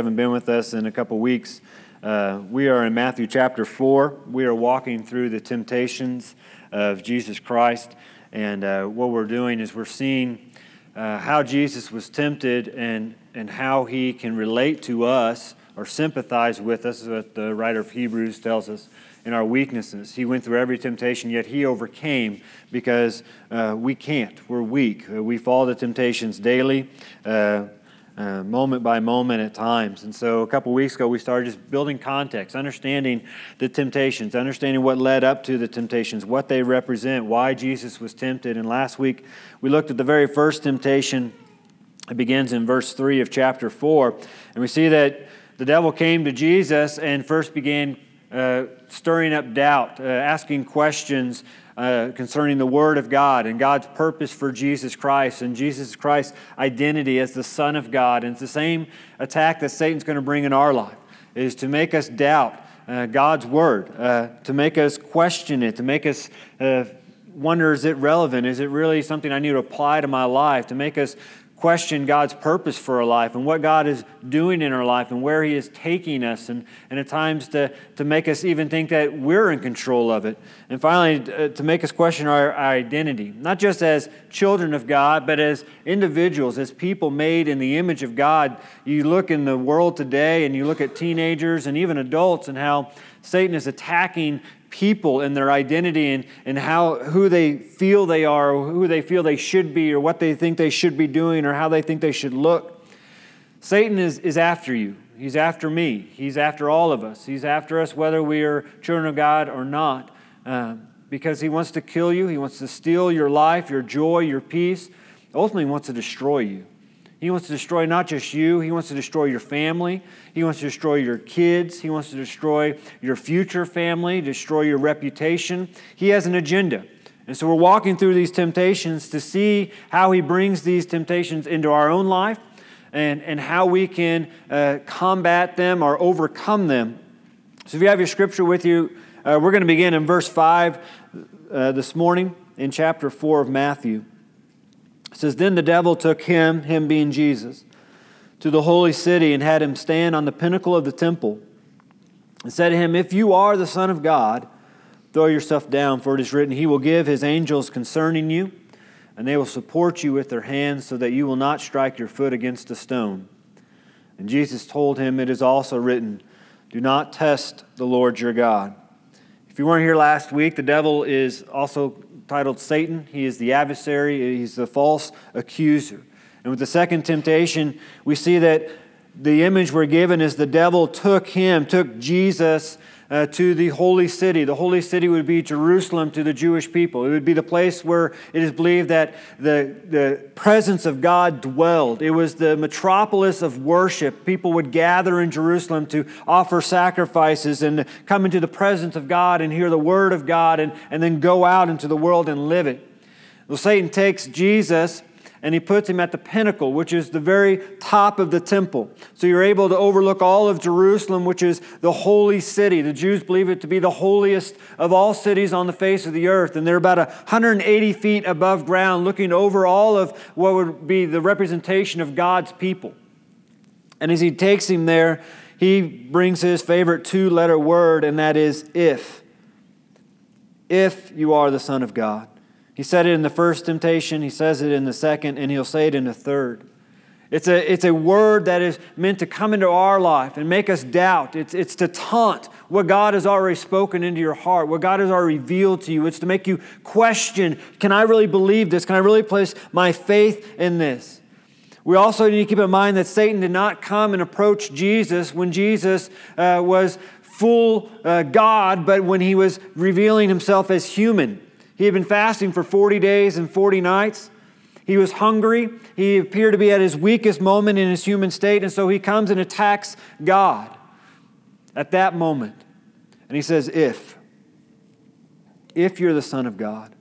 haven't been with us in a couple weeks, uh, we are in Matthew chapter 4. We are walking through the temptations of Jesus Christ. And uh, what we're doing is we're seeing uh, how Jesus was tempted and, and how he can relate to us or sympathize with us, what the writer of Hebrews tells us, in our weaknesses. He went through every temptation, yet he overcame because uh, we can't. We're weak. We fall to temptations daily. Uh, moment by moment at times. And so a couple weeks ago, we started just building context, understanding the temptations, understanding what led up to the temptations, what they represent, why Jesus was tempted. And last week, we looked at the very first temptation. It begins in verse 3 of chapter 4. And we see that the devil came to Jesus and first began uh, stirring up doubt, uh, asking questions uh, concerning the Word of God and God's purpose for Jesus Christ and Jesus Christ's identity as the Son of God. And it's the same attack that Satan's going to bring in our life, is to make us doubt uh, God's Word, uh, to make us question it, to make us uh, wonder is it relevant? Is it really something I need to apply to my life? To make us question God's purpose for our life and what God is doing in our life and where He is taking us, and, and at times to, to make us even think that we're in control of it. And finally, uh, to make us question our, our identity, not just as children of God, but as individuals, as people made in the image of God. You look in the world today and you look at teenagers and even adults and how Satan is attacking people and their identity and, and how who they feel they are, or who they feel they should be, or what they think they should be doing, or how they think they should look. Satan is, is after you. He's after me. He's after all of us. He's after us whether we are children of God or not. Um, because he wants to kill you, he wants to steal your life, your joy, your peace. Ultimately, he wants to destroy you. He wants to destroy not just you, He wants to destroy your family. He wants to destroy your kids. He wants to destroy your future family, destroy your reputation. He has an agenda. And so we're walking through these temptations to see how He brings these temptations into our own life and, and how we can uh, combat them or overcome them. So if you have your scripture with you, uh, we're going to begin in verse 5 uh, this morning in chapter 4 of Matthew. It says, Then the devil took him, him being Jesus, to the holy city and had him stand on the pinnacle of the temple and said to him, If you are the Son of God, throw yourself down, for it is written, He will give His angels concerning you, and they will support you with their hands, so that you will not strike your foot against a stone. And Jesus told him, It is also written, Do not test the Lord your God. If you weren't here last week, the devil is also titled Satan. He is the adversary, he's the false accuser. And with the second temptation, we see that the image we're given is the devil took him, took Jesus uh, to the holy city. The holy city would be Jerusalem to the Jewish people. It would be the place where it is believed that the, the presence of God dwelled. It was the metropolis of worship. People would gather in Jerusalem to offer sacrifices and come into the presence of God and hear the word of God and, and then go out into the world and live it. Well, Satan takes Jesus and he puts him at the pinnacle, which is the very top of the temple. So you're able to overlook all of Jerusalem, which is the holy city. The Jews believe it to be the holiest of all cities on the face of the earth. And they're about 180 feet above ground, looking over all of what would be the representation of God's people. And as he takes him there, he brings his favorite two letter word, and that is if. If you are the Son of God. He said it in the first temptation, he says it in the second, and he'll say it in the third. It's a, it's a word that is meant to come into our life and make us doubt. It's, it's to taunt what God has already spoken into your heart, what God has already revealed to you. It's to make you question can I really believe this? Can I really place my faith in this? We also need to keep in mind that Satan did not come and approach Jesus when Jesus uh, was full uh, God, but when he was revealing himself as human. He had been fasting for 40 days and 40 nights. He was hungry. He appeared to be at his weakest moment in his human state, and so he comes and attacks God at that moment. And he says, If, if you're the Son of God.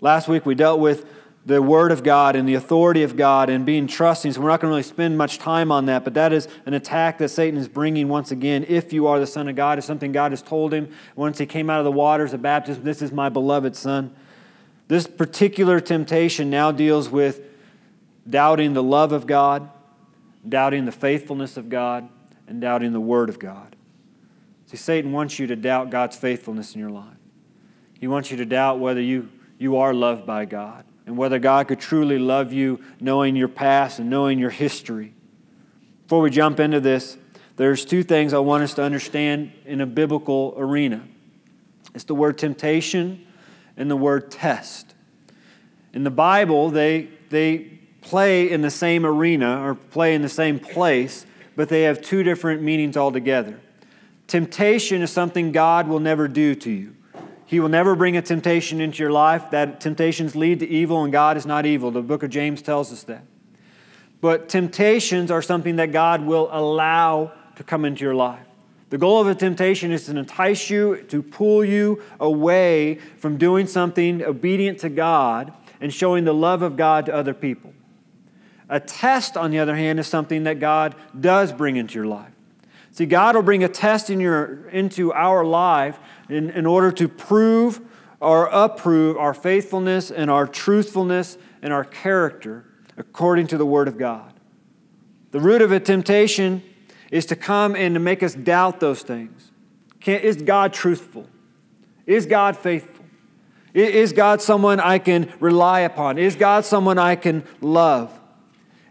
Last week we dealt with the Word of God and the authority of God and being trusting. So we're not going to really spend much time on that, but that is an attack that Satan is bringing once again. If you are the Son of God, is something God has told him once he came out of the waters of baptism. This is my beloved Son. This particular temptation now deals with doubting the love of God, doubting the faithfulness of God, and doubting the Word of God. See, Satan wants you to doubt God's faithfulness in your life. He wants you to doubt whether you, you are loved by God and whether God could truly love you knowing your past and knowing your history. Before we jump into this, there's two things I want us to understand in a biblical arena. It's the word temptation and the word test. In the Bible, they, they play in the same arena or play in the same place, but they have two different meanings altogether. Temptation is something God will never do to you. He will never bring a temptation into your life. That temptations lead to evil, and God is not evil. The book of James tells us that. But temptations are something that God will allow to come into your life. The goal of a temptation is to entice you, to pull you away from doing something obedient to God and showing the love of God to other people. A test, on the other hand, is something that God does bring into your life. See, God will bring a test in your, into our life in, in order to prove or approve our faithfulness and our truthfulness and our character according to the Word of God. The root of a temptation is to come and to make us doubt those things. Can, is God truthful? Is God faithful? Is God someone I can rely upon? Is God someone I can love?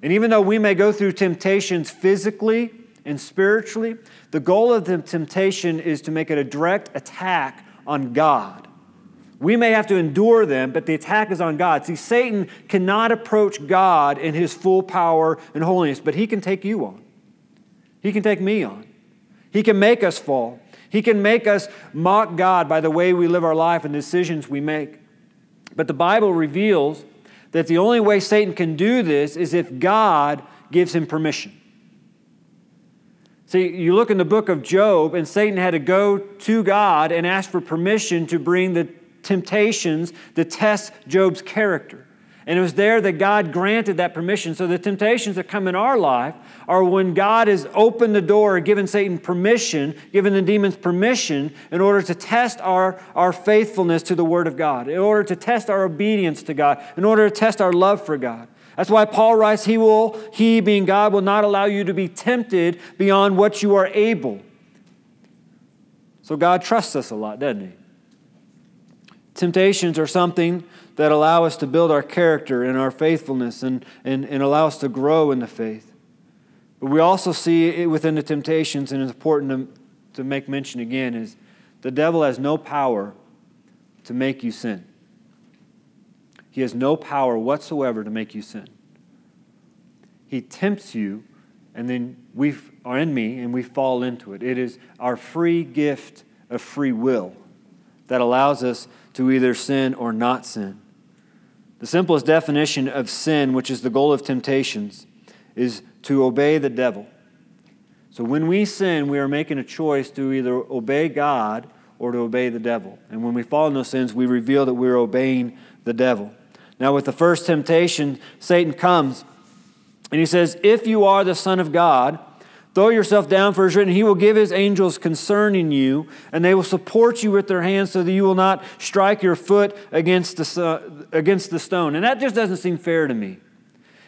And even though we may go through temptations physically and spiritually, the goal of the temptation is to make it a direct attack on God. We may have to endure them, but the attack is on God. See, Satan cannot approach God in his full power and holiness, but he can take you on. He can take me on. He can make us fall. He can make us mock God by the way we live our life and decisions we make. But the Bible reveals that the only way Satan can do this is if God gives him permission. See, you look in the book of Job, and Satan had to go to God and ask for permission to bring the temptations to test Job's character. And it was there that God granted that permission. So the temptations that come in our life are when God has opened the door, given Satan permission, given the demons permission in order to test our, our faithfulness to the Word of God, in order to test our obedience to God, in order to test our love for God. That's why Paul writes, He will, He being God, will not allow you to be tempted beyond what you are able. So God trusts us a lot, doesn't He? Temptations are something that allow us to build our character and our faithfulness and, and, and allow us to grow in the faith. But we also see it within the temptations, and it's important to, to make mention again, is the devil has no power to make you sin. He has no power whatsoever to make you sin. He tempts you, and then we are in me, and we fall into it. It is our free gift of free will that allows us to either sin or not sin. The simplest definition of sin, which is the goal of temptations, is to obey the devil. So when we sin, we are making a choice to either obey God or to obey the devil. And when we fall in those sins, we reveal that we're obeying the devil. Now, with the first temptation, Satan comes and he says, If you are the Son of God, Throw yourself down, for it is written, He will give His angels concerning you, and they will support you with their hands so that you will not strike your foot against the, against the stone. And that just doesn't seem fair to me.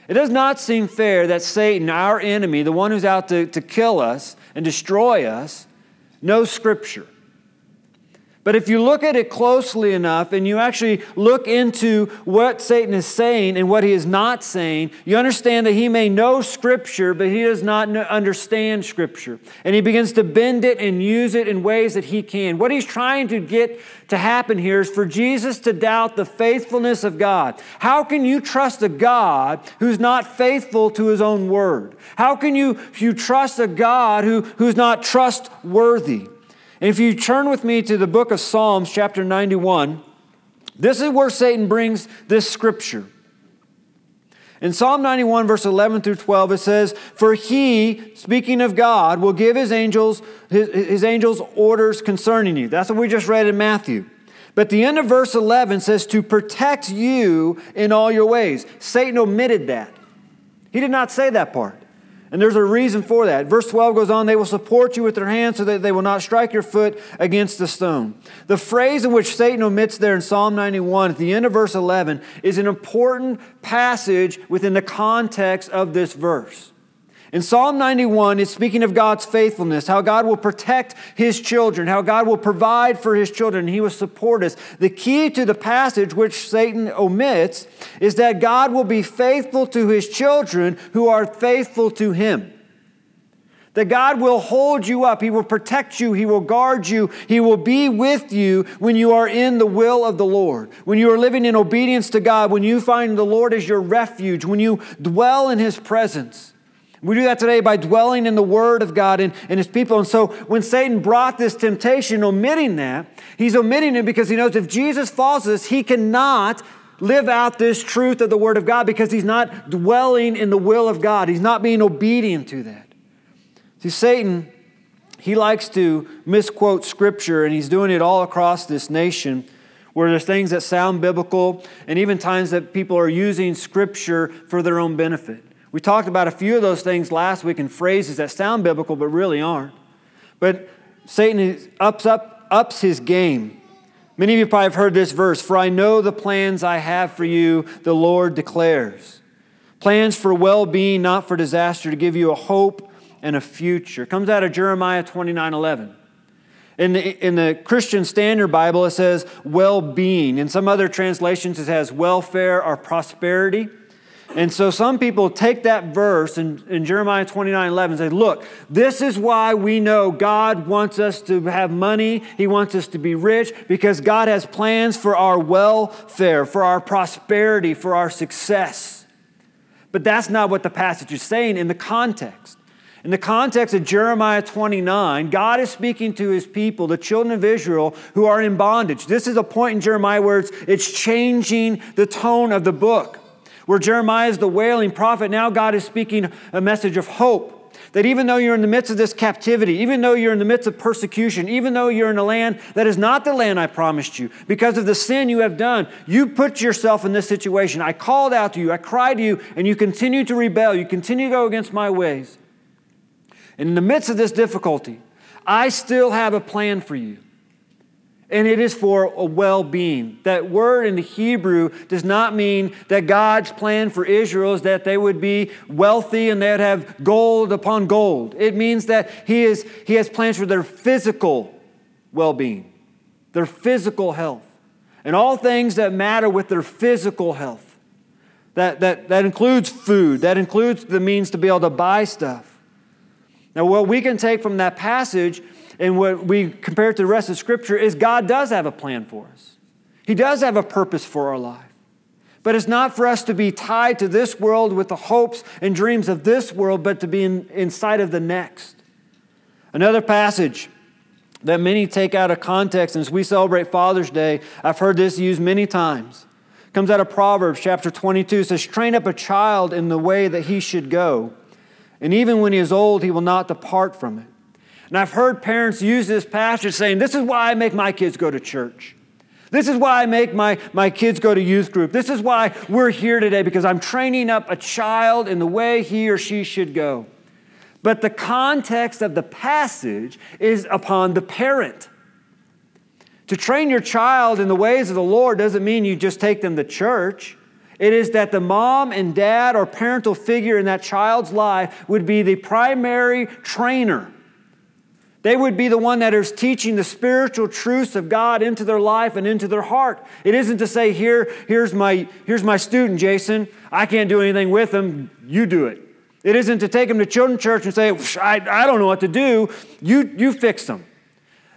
It does not seem fair that Satan, our enemy, the one who's out to, to kill us and destroy us, knows Scripture. But if you look at it closely enough and you actually look into what Satan is saying and what he is not saying, you understand that he may know Scripture, but he does not understand Scripture. And he begins to bend it and use it in ways that he can. What he's trying to get to happen here is for Jesus to doubt the faithfulness of God. How can you trust a God who's not faithful to his own word? How can you, you trust a God who, who's not trustworthy? And if you turn with me to the book of Psalms, chapter 91, this is where Satan brings this scripture. In Psalm 91, verse 11 through 12, it says, For he, speaking of God, will give his angels, his, his angels orders concerning you. That's what we just read in Matthew. But the end of verse 11 says, To protect you in all your ways. Satan omitted that. He did not say that part. And there's a reason for that. Verse 12 goes on, they will support you with their hands so that they will not strike your foot against the stone. The phrase in which Satan omits there in Psalm 91 at the end of verse 11 is an important passage within the context of this verse. In Psalm 91, it's speaking of God's faithfulness, how God will protect his children, how God will provide for his children, he will support us. The key to the passage, which Satan omits, is that God will be faithful to his children who are faithful to him. That God will hold you up, He will protect you, He will guard you, He will be with you when you are in the will of the Lord. When you are living in obedience to God, when you find the Lord as your refuge, when you dwell in His presence. We do that today by dwelling in the Word of God and, and His people. And so when Satan brought this temptation, omitting that, he's omitting it because he knows if Jesus falls us, he cannot live out this truth of the Word of God because he's not dwelling in the will of God. He's not being obedient to that. See, Satan, he likes to misquote Scripture, and he's doing it all across this nation where there's things that sound biblical, and even times that people are using Scripture for their own benefit. We talked about a few of those things last week in phrases that sound biblical but really aren't. But Satan ups, up, ups his game. Many of you probably have heard this verse For I know the plans I have for you, the Lord declares. Plans for well being, not for disaster, to give you a hope and a future. It comes out of Jeremiah 29 11. In the, in the Christian Standard Bible, it says well being. In some other translations, it has welfare or prosperity. And so some people take that verse in, in Jeremiah 29 11 and say, Look, this is why we know God wants us to have money. He wants us to be rich because God has plans for our welfare, for our prosperity, for our success. But that's not what the passage is saying in the context. In the context of Jeremiah 29, God is speaking to his people, the children of Israel, who are in bondage. This is a point in Jeremiah where it's, it's changing the tone of the book. Where Jeremiah is the wailing prophet, now God is speaking a message of hope. That even though you're in the midst of this captivity, even though you're in the midst of persecution, even though you're in a land that is not the land I promised you, because of the sin you have done, you put yourself in this situation. I called out to you, I cried to you, and you continue to rebel. You continue to go against my ways. And in the midst of this difficulty, I still have a plan for you and it is for a well being. That word in the Hebrew does not mean that God's plan for Israel is that they would be wealthy and they'd have gold upon gold. It means that He, is, he has plans for their physical well being, their physical health, and all things that matter with their physical health. That, that, that includes food, that includes the means to be able to buy stuff. Now, what we can take from that passage and what we compare it to the rest of Scripture is God does have a plan for us. He does have a purpose for our life. But it's not for us to be tied to this world with the hopes and dreams of this world, but to be in, inside of the next. Another passage that many take out of context, and as we celebrate Father's Day, I've heard this used many times. comes out of Proverbs chapter 22. It says, Train up a child in the way that he should go, and even when he is old, he will not depart from it. And I've heard parents use this passage saying, This is why I make my kids go to church. This is why I make my, my kids go to youth group. This is why we're here today because I'm training up a child in the way he or she should go. But the context of the passage is upon the parent. To train your child in the ways of the Lord doesn't mean you just take them to church. It is that the mom and dad or parental figure in that child's life would be the primary trainer they would be the one that is teaching the spiritual truths of God into their life and into their heart. It isn't to say, Here, here's, my, here's my student, Jason. I can't do anything with him. You do it. It isn't to take them to children's church and say, I, I don't know what to do. You, you fix them.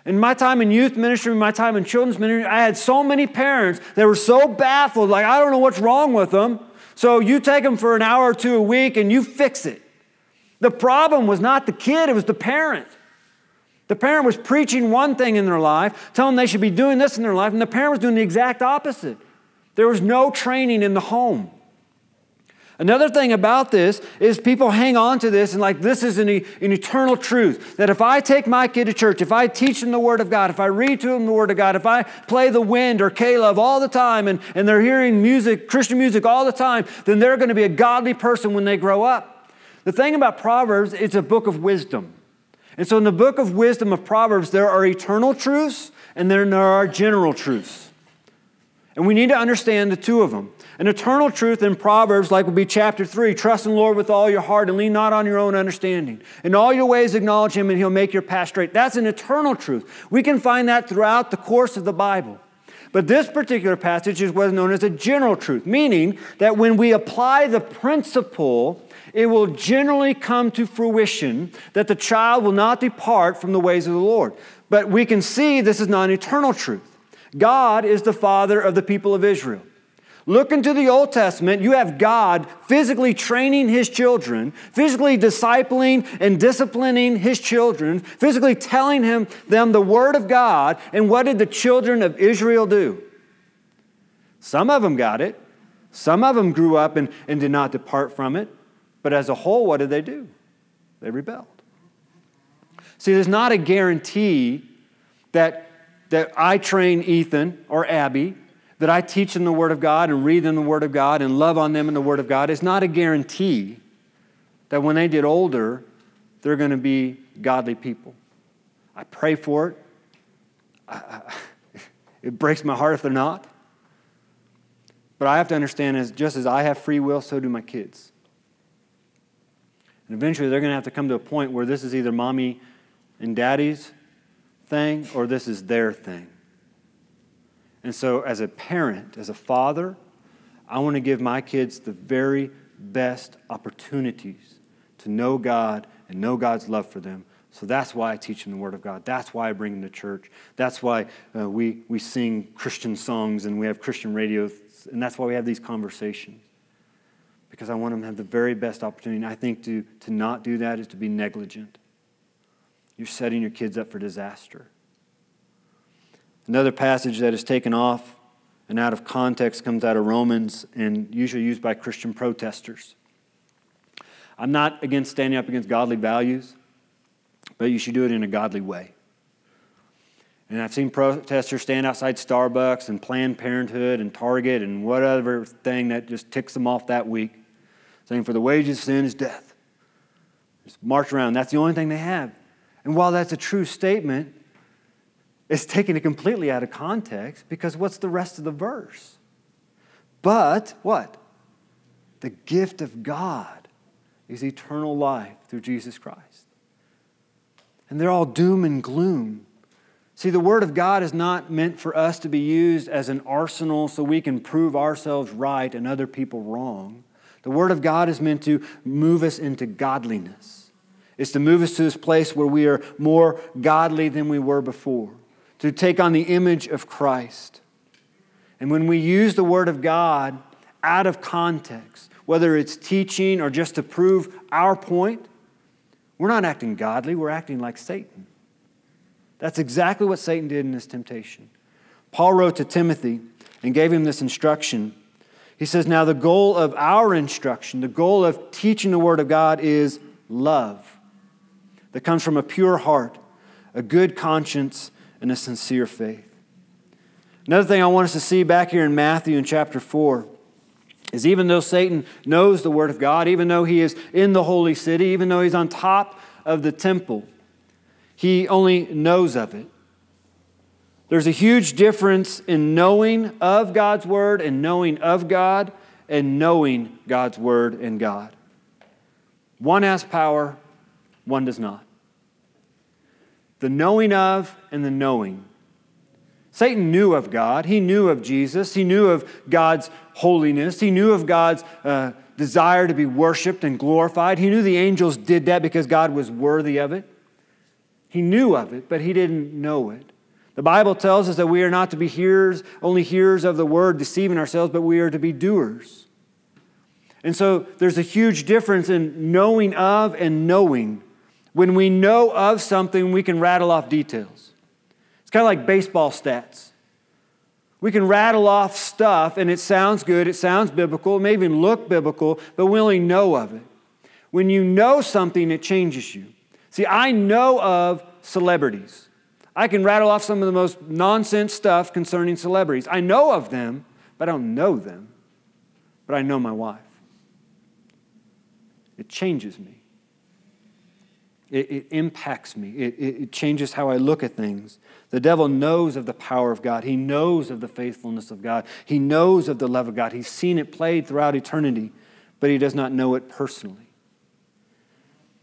In my time in youth ministry, my time in children's ministry, I had so many parents that were so baffled, like, I don't know what's wrong with them. So you take them for an hour or two a week and you fix it. The problem was not the kid, it was the parent. The parent was preaching one thing in their life, telling them they should be doing this in their life, and the parent was doing the exact opposite. There was no training in the home. Another thing about this is people hang on to this and like this is an, an eternal truth that if I take my kid to church, if I teach them the Word of God, if I read to them the Word of God, if I play the wind or K-Love all the time and, and they're hearing music, Christian music all the time, then they're going to be a godly person when they grow up. The thing about Proverbs, it's a book of wisdom. And so in the book of wisdom of Proverbs, there are eternal truths and then there are general truths. And we need to understand the two of them. An eternal truth in Proverbs, like would be chapter 3 trust in the Lord with all your heart and lean not on your own understanding. In all your ways, acknowledge Him, and He'll make your path straight. That's an eternal truth. We can find that throughout the course of the Bible. But this particular passage is what's known as a general truth, meaning that when we apply the principle, it will generally come to fruition that the child will not depart from the ways of the Lord. But we can see this is not an eternal truth. God is the father of the people of Israel. Look into the Old Testament, you have God physically training his children, physically discipling and disciplining his children, physically telling him them the word of God. And what did the children of Israel do? Some of them got it. Some of them grew up and, and did not depart from it. But as a whole, what did they do? They rebelled. See, there's not a guarantee that, that I train Ethan or Abby that I teach them the Word of God and read them the Word of God and love on them in the Word of God is not a guarantee that when they get older, they're going to be godly people. I pray for it. I, I, it breaks my heart if they're not. But I have to understand is just as I have free will, so do my kids. And eventually they're going to have to come to a point where this is either mommy and daddy's thing or this is their thing. And so, as a parent, as a father, I want to give my kids the very best opportunities to know God and know God's love for them. So that's why I teach them the Word of God. That's why I bring them to church. That's why uh, we, we sing Christian songs and we have Christian radio, and that's why we have these conversations. Because I want them to have the very best opportunity. And I think to, to not do that is to be negligent. You're setting your kids up for disaster. Another passage that is taken off and out of context comes out of Romans and usually used by Christian protesters. I'm not against standing up against godly values, but you should do it in a godly way. And I've seen protesters stand outside Starbucks and Planned Parenthood and Target and whatever thing that just ticks them off that week, saying, For the wages of sin is death. Just march around. That's the only thing they have. And while that's a true statement, it's taken it completely out of context because what's the rest of the verse? But what? The gift of God is eternal life through Jesus Christ. And they're all doom and gloom. See, the Word of God is not meant for us to be used as an arsenal so we can prove ourselves right and other people wrong. The Word of God is meant to move us into godliness. It's to move us to this place where we are more godly than we were before to take on the image of Christ. And when we use the Word of God out of context, whether it's teaching or just to prove our point, we're not acting godly, we're acting like Satan. That's exactly what Satan did in this temptation. Paul wrote to Timothy and gave him this instruction. He says, Now the goal of our instruction, the goal of teaching the Word of God is love that comes from a pure heart, a good conscience, and a sincere faith. Another thing I want us to see back here in Matthew in chapter 4 is even though Satan knows the Word of God, even though he is in the holy city, even though he's on top of the temple, he only knows of it. There's a huge difference in knowing of God's Word and knowing of God and knowing God's Word and God. One has power, one does not the knowing of and the knowing. Satan knew of God. He knew of Jesus. He knew of God's holiness. He knew of God's uh, desire to be worshiped and glorified. He knew the angels did that because God was worthy of it. He knew of it, but he didn't know it. The Bible tells us that we are not to be hearers, only hearers of the word, deceiving ourselves, but we are to be doers. And so there's a huge difference in knowing of and knowing. When we know of something, we can rattle off details. It's kind of like baseball stats. We can rattle off stuff and it sounds good, it sounds biblical, it may even look biblical, but we only know of it. When you know something, it changes you. See, I know of celebrities. I can rattle off some of the most nonsense stuff concerning celebrities. I know of them, but I don't know them. But I know my wife. It changes me. It, it impacts me, it, it, it changes how I look at things. The devil knows of the power of God, he knows of the faithfulness of God, he knows of the love of God. He's seen it played throughout eternity, but he does not know it personally.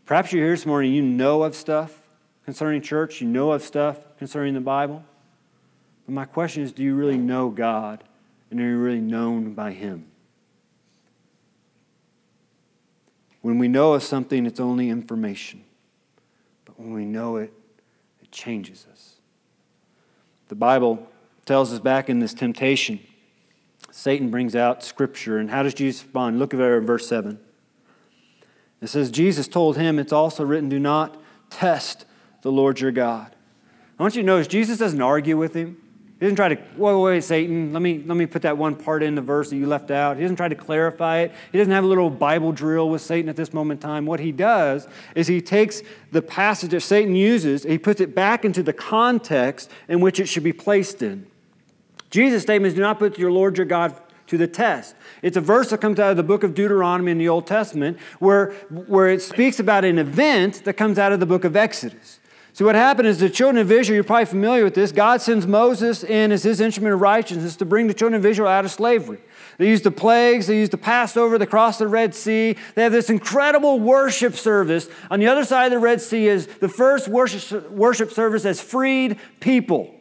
Perhaps you're here this morning, you know of stuff concerning church, you know of stuff concerning the Bible. But my question is do you really know God and are you really known by Him? When we know of something, it's only information. But when we know it, it changes us. The Bible tells us back in this temptation, Satan brings out Scripture. And how does Jesus respond? Look at verse 7. It says, Jesus told him, It's also written, Do not test the Lord your God. I want you to notice, Jesus doesn't argue with him. He doesn't try to, wait, wait, Satan, let me, let me put that one part in the verse that you left out. He doesn't try to clarify it. He doesn't have a little Bible drill with Satan at this moment in time. What he does is he takes the passage that Satan uses, he puts it back into the context in which it should be placed in. Jesus' statement is do not put your Lord your God to the test. It's a verse that comes out of the book of Deuteronomy in the Old Testament where, where it speaks about an event that comes out of the book of Exodus. See, what happened is the children of Israel, you're probably familiar with this, God sends Moses in as his instrument of righteousness to bring the children of Israel out of slavery. They used the plagues, they used the Passover, they crossed the Red Sea. They have this incredible worship service. On the other side of the Red Sea is the first worship, worship service as freed people.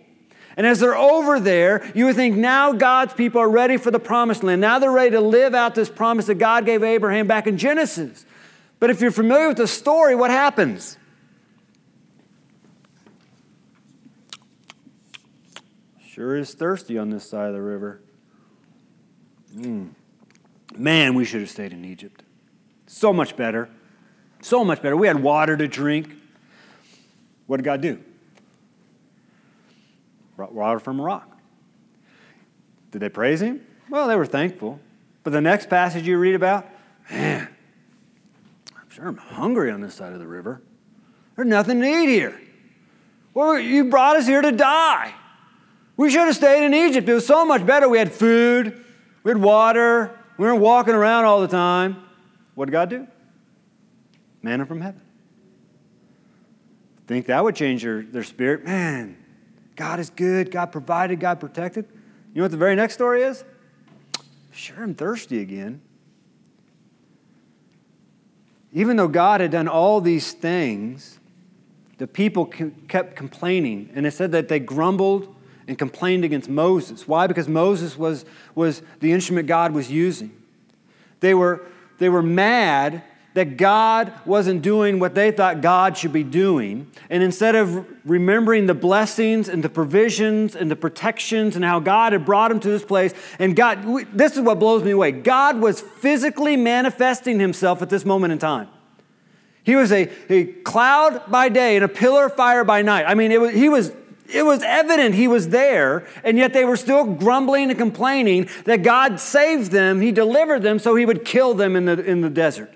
And as they're over there, you would think now God's people are ready for the promised land. Now they're ready to live out this promise that God gave Abraham back in Genesis. But if you're familiar with the story, what happens? Sure is thirsty on this side of the river. Mm. Man, we should have stayed in Egypt. So much better. So much better. We had water to drink. What did God do? Water from a rock. Did they praise Him? Well, they were thankful. But the next passage you read about, man, I'm sure I'm hungry on this side of the river. There's nothing to eat here. Well, you brought us here to die. We should have stayed in Egypt. It was so much better. We had food, we had water, we weren't walking around all the time. What did God do? Manna from heaven. Think that would change their, their spirit? Man, God is good. God provided, God protected. You know what the very next story is? Sure, I'm thirsty again. Even though God had done all these things, the people kept complaining. And it said that they grumbled and complained against Moses. Why? Because Moses was, was the instrument God was using. They were, they were mad that God wasn't doing what they thought God should be doing. And instead of remembering the blessings and the provisions and the protections and how God had brought them to this place, and God, this is what blows me away God was physically manifesting himself at this moment in time. He was a, a cloud by day and a pillar of fire by night. I mean, it was, he was it was evident he was there, and yet they were still grumbling and complaining that God saved them, He delivered them, so He would kill them in the, in the desert.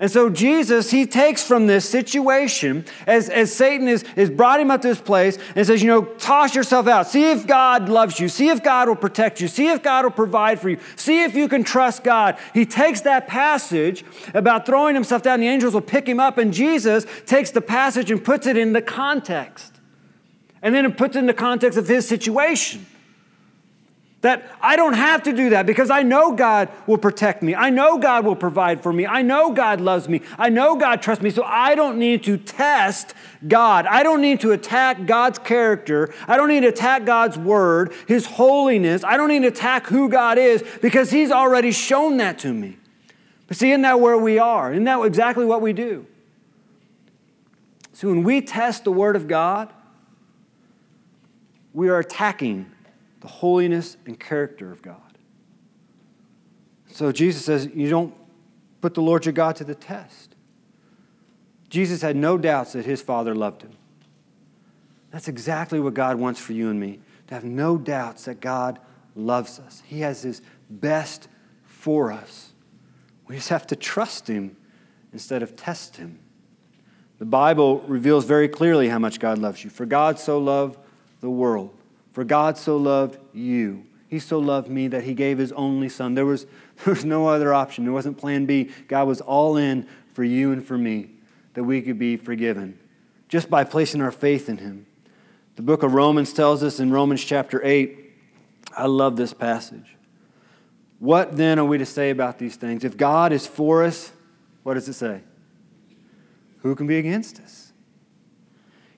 And so Jesus, he takes from this situation, as, as Satan is, is brought him up to this place, and says, you know, toss yourself out. See if God loves you. See if God will protect you. See if God will provide for you. See if you can trust God. He takes that passage about throwing himself down, the angels will pick him up, and Jesus takes the passage and puts it in the context. And then it puts in the context of his situation. That I don't have to do that because I know God will protect me. I know God will provide for me. I know God loves me. I know God trusts me. So I don't need to test God. I don't need to attack God's character. I don't need to attack God's word, His holiness. I don't need to attack who God is because He's already shown that to me. But see, isn't that where we are? Isn't that exactly what we do? So when we test the word of God, we are attacking the holiness and character of God. So Jesus says, You don't put the Lord your God to the test. Jesus had no doubts that his Father loved him. That's exactly what God wants for you and me to have no doubts that God loves us. He has his best for us. We just have to trust him instead of test him. The Bible reveals very clearly how much God loves you. For God so loved the world. For God so loved you. He so loved me that he gave his only son. There was, there was no other option. There wasn't plan B. God was all in for you and for me. that we could be forgiven just by placing our faith in him. The book of Romans tells us in Romans chapter 8, I love this passage. What then are we to say about these things? If God is for us, what does it say? Who can be against us?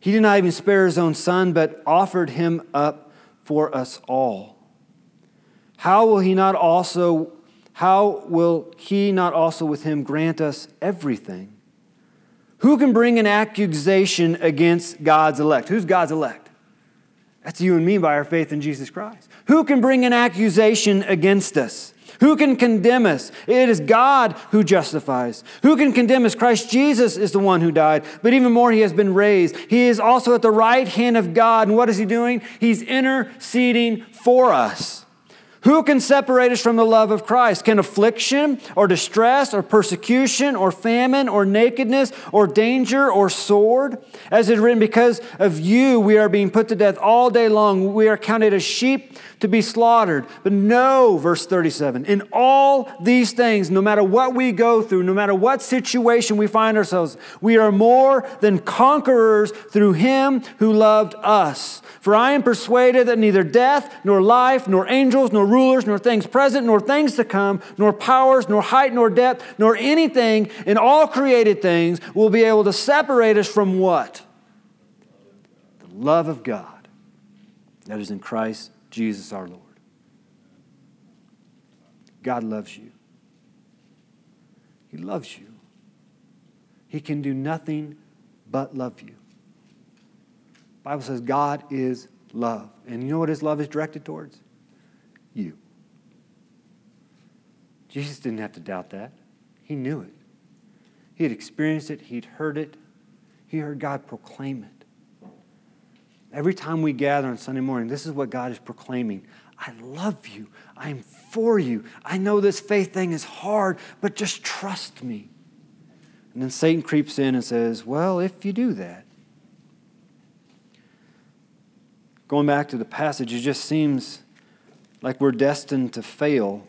He did not even spare his own son, but offered him up for us all. How will he not also how will he not also with him grant us everything? Who can bring an accusation against God's elect? Who's God's elect? That's you and me by our faith in Jesus Christ. Who can bring an accusation against us? Who can condemn us? It is God who justifies. Who can condemn us? Christ Jesus is the one who died, but even more, he has been raised. He is also at the right hand of God. And what is he doing? He's interceding for us. Who can separate us from the love of Christ? Can affliction or distress or persecution or famine or nakedness or danger or sword? As it is written, because of you we are being put to death all day long. We are counted as sheep to be slaughtered. But no, verse 37, in all these things, no matter what we go through, no matter what situation we find ourselves, we are more than conquerors through him who loved us. For I am persuaded that neither death, nor life, nor angels, nor rulers, nor things present, nor things to come, nor powers, nor height, nor depth, nor anything in all created things will be able to separate us from what? The love of God that is in Christ Jesus our Lord. God loves you. He loves you. He can do nothing but love you. Bible says God is love. And you know what his love is directed towards? You. Jesus didn't have to doubt that. He knew it. He had experienced it, he'd heard it, he heard God proclaim it. Every time we gather on Sunday morning, this is what God is proclaiming. I love you. I'm for you. I know this faith thing is hard, but just trust me. And then Satan creeps in and says, Well, if you do that, going back to the passage, it just seems like we're destined to fail.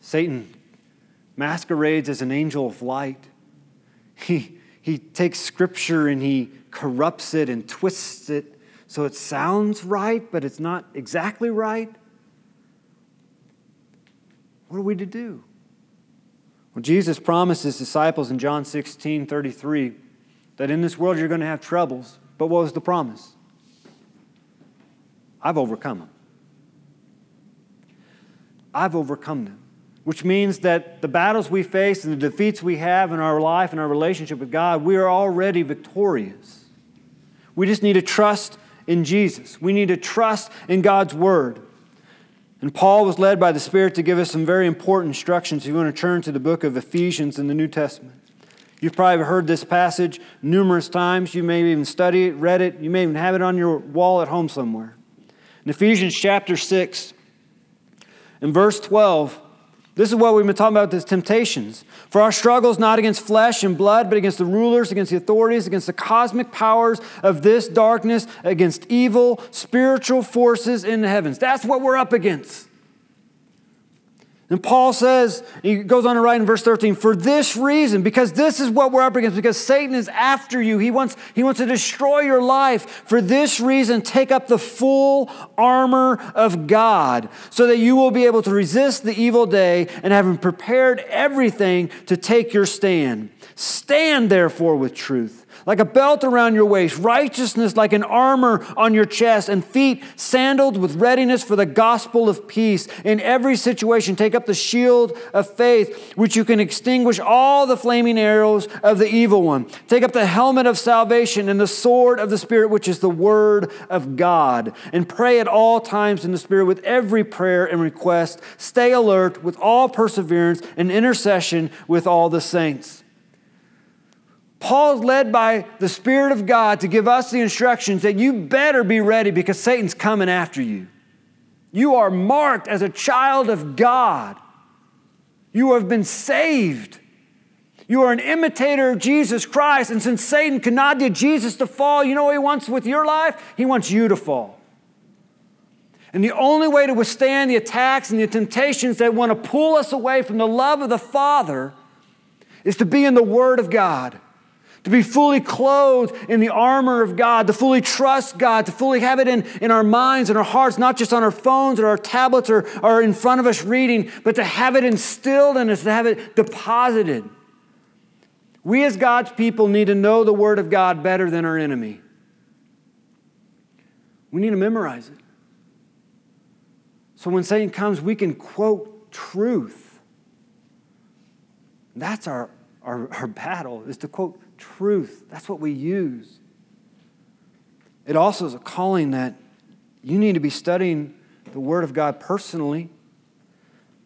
Satan masquerades as an angel of light. He, he takes scripture and he corrupts it and twists it so it sounds right, but it's not exactly right. What are we to do? Well, Jesus promised his disciples in John 16 33 that in this world you're going to have troubles. But what was the promise? I've overcome them. I've overcome them, which means that the battles we face and the defeats we have in our life and our relationship with God, we are already victorious. We just need to trust in Jesus. We need to trust in God's Word. And Paul was led by the Spirit to give us some very important instructions. If you want to turn to the book of Ephesians in the New Testament. You've probably heard this passage numerous times. You may even study it, read it. You may even have it on your wall at home somewhere. In Ephesians chapter 6, in verse 12, this is what we've been talking about, these temptations. For our struggle is not against flesh and blood, but against the rulers, against the authorities, against the cosmic powers of this darkness, against evil spiritual forces in the heavens. That's what we're up against. And Paul says, he goes on to write in verse 13, for this reason, because this is what we're up against, because Satan is after you. He wants, he wants to destroy your life. For this reason, take up the full armor of God, so that you will be able to resist the evil day and having prepared everything to take your stand. Stand therefore with truth like a belt around your waist, righteousness like an armor on your chest, and feet sandaled with readiness for the gospel of peace. In every situation, take up the shield of faith, which you can extinguish all the flaming arrows of the evil one. Take up the helmet of salvation and the sword of the Spirit, which is the word of God. And pray at all times in the Spirit with every prayer and request. Stay alert with all perseverance and intercession with all the saints. Paul's led by the Spirit of God to give us the instructions that you better be ready because Satan's coming after you. You are marked as a child of God. You have been saved. You are an imitator of Jesus Christ. And since Satan cannot get Jesus to fall, you know what he wants with your life? He wants you to fall. And the only way to withstand the attacks and the temptations that want to pull us away from the love of the Father is to be in the Word of God to be fully clothed in the armor of God, to fully trust God, to fully have it in, in our minds and our hearts, not just on our phones or our tablets or, or in front of us reading, but to have it instilled in us, to have it deposited. We as God's people need to know the Word of God better than our enemy. We need to memorize it. So when Satan comes, we can quote truth. That's our, our, our battle, is to quote truth. That's what we use. It also is a calling that you need to be studying the Word of God personally,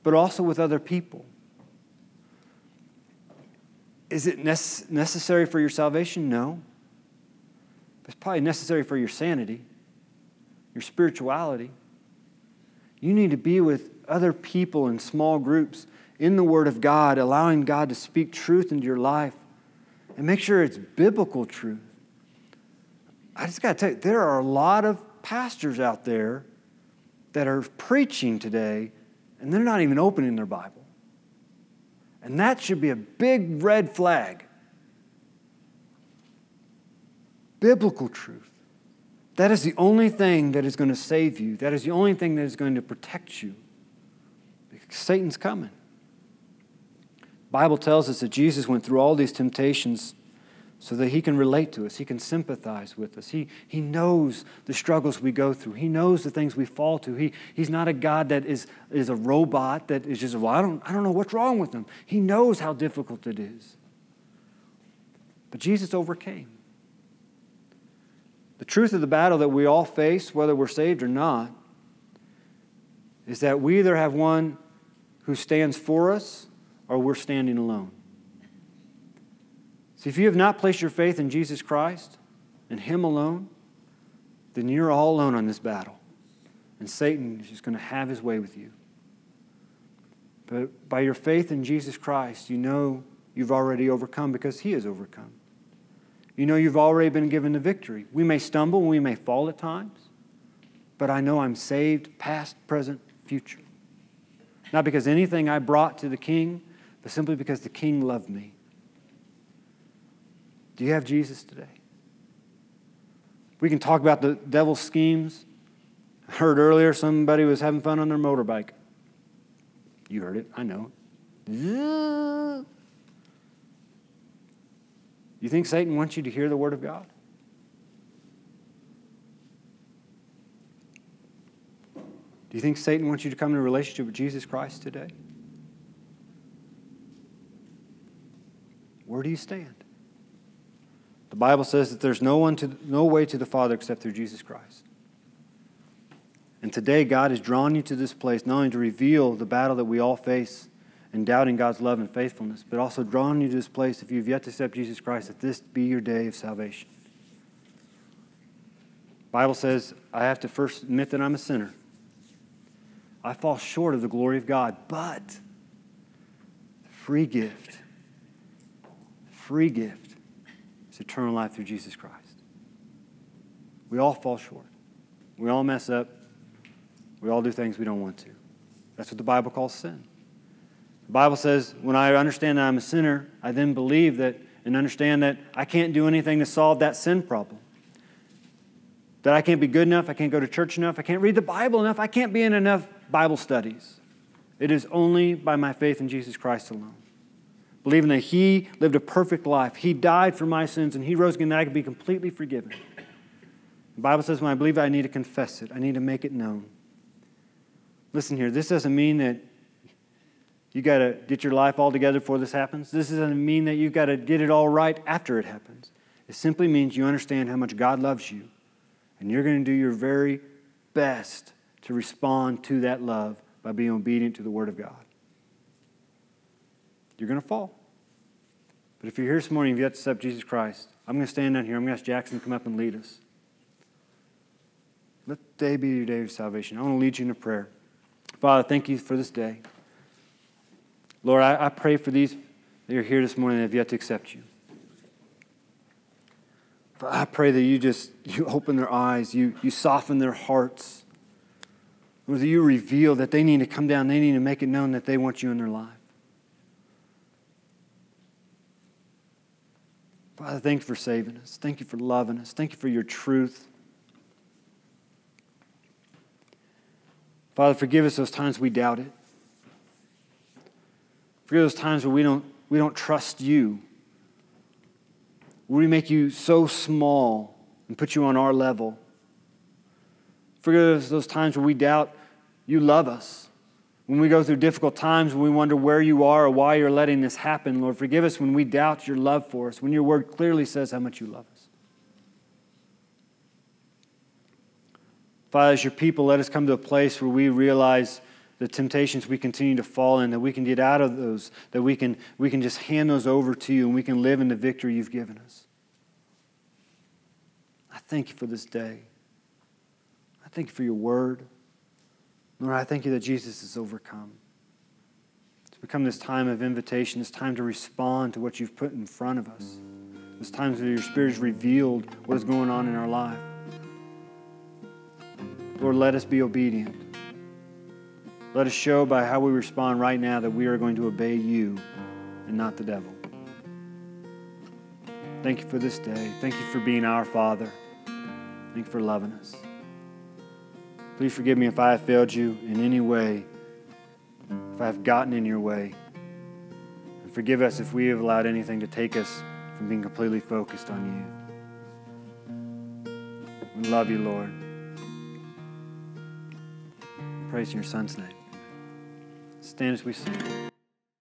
but also with other people. Is it necessary for your salvation? No. It's probably necessary for your sanity, your spirituality. You need to be with other people in small groups in the Word of God, allowing God to speak truth into your life and make sure it's biblical truth. I just got to tell you, there are a lot of pastors out there that are preaching today and they're not even opening their Bible. And that should be a big red flag. Biblical truth. That is the only thing that is going to save you. That is the only thing that is going to protect you. Because Satan's coming. Bible tells us that Jesus went through all these temptations so that he can relate to us. He can sympathize with us. He, he knows the struggles we go through. He knows the things we fall to. He, he's not a God that is, is a robot that is just, well, I don't, I don't know what's wrong with him. He knows how difficult it is. But Jesus overcame. The truth of the battle that we all face, whether we're saved or not, is that we either have one who stands for us or we're standing alone. See, if you have not placed your faith in Jesus Christ and Him alone, then you're all alone on this battle. And Satan is just going to have his way with you. But by your faith in Jesus Christ, you know you've already overcome because He has overcome. You know you've already been given the victory. We may stumble, we may fall at times, but I know I'm saved, past, present, future. Not because anything I brought to the king but simply because the King loved me. Do you have Jesus today? We can talk about the devil's schemes. I heard earlier somebody was having fun on their motorbike. You heard it, I know. You think Satan wants you to hear the Word of God? Do you think Satan wants you to come in a relationship with Jesus Christ today? Where do you stand? The Bible says that there's no, one to, no way to the Father except through Jesus Christ. And today, God has drawn you to this place not only to reveal the battle that we all face in doubting God's love and faithfulness, but also drawn you to this place, if you've yet to accept Jesus Christ, that this be your day of salvation. The Bible says, I have to first admit that I'm a sinner. I fall short of the glory of God, but free gift free gift is eternal life through Jesus Christ. We all fall short. We all mess up. We all do things we don't want to. That's what the Bible calls sin. The Bible says, when I understand that I'm a sinner, I then believe that and understand that I can't do anything to solve that sin problem. That I can't be good enough, I can't go to church enough, I can't read the Bible enough, I can't be in enough Bible studies. It is only by my faith in Jesus Christ alone believing that He lived a perfect life. He died for my sins and He rose again that I could be completely forgiven. The Bible says when I believe it, I need to confess it, I need to make it known. Listen here, this doesn't mean that you got to get your life all together before this happens. This doesn't mean that you've got to get it all right after it happens. It simply means you understand how much God loves you, and you're going to do your very best to respond to that love by being obedient to the Word of God you're going to fall. But if you're here this morning, and you've yet to accept Jesus Christ, I'm going to stand down here. I'm going to ask Jackson to come up and lead us. Let today be your day of salvation. I want to lead you in a prayer. Father, thank you for this day. Lord, I, I pray for these that are here this morning that have yet to accept you. I pray that you just you open their eyes, you, you soften their hearts. Lord, that you reveal that they need to come down, they need to make it known that they want you in their life. Father, thank you for saving us. Thank you for loving us. Thank you for your truth. Father, forgive us those times we doubt it. Forgive those times where we don't, we don't trust you. Where we make you so small and put you on our level. Forgive us those times where we doubt you love us. When we go through difficult times, when we wonder where you are or why you're letting this happen, Lord, forgive us when we doubt your love for us, when your word clearly says how much you love us. Father, as your people, let us come to a place where we realize the temptations we continue to fall in, that we can get out of those, that we can, we can just hand those over to you and we can live in the victory you've given us. I thank you for this day. I thank you for your word. Lord, I thank you that Jesus has overcome. It's become this time of invitation, this time to respond to what you've put in front of us. This time where your Spirit has revealed what is going on in our life. Lord, let us be obedient. Let us show by how we respond right now that we are going to obey you and not the devil. Thank you for this day. Thank you for being our Father. Thank you for loving us. Please forgive me if I have failed you in any way, if I have gotten in your way. And forgive us if we have allowed anything to take us from being completely focused on you. We love you, Lord. Praise in your Son's name. Stand as we sing.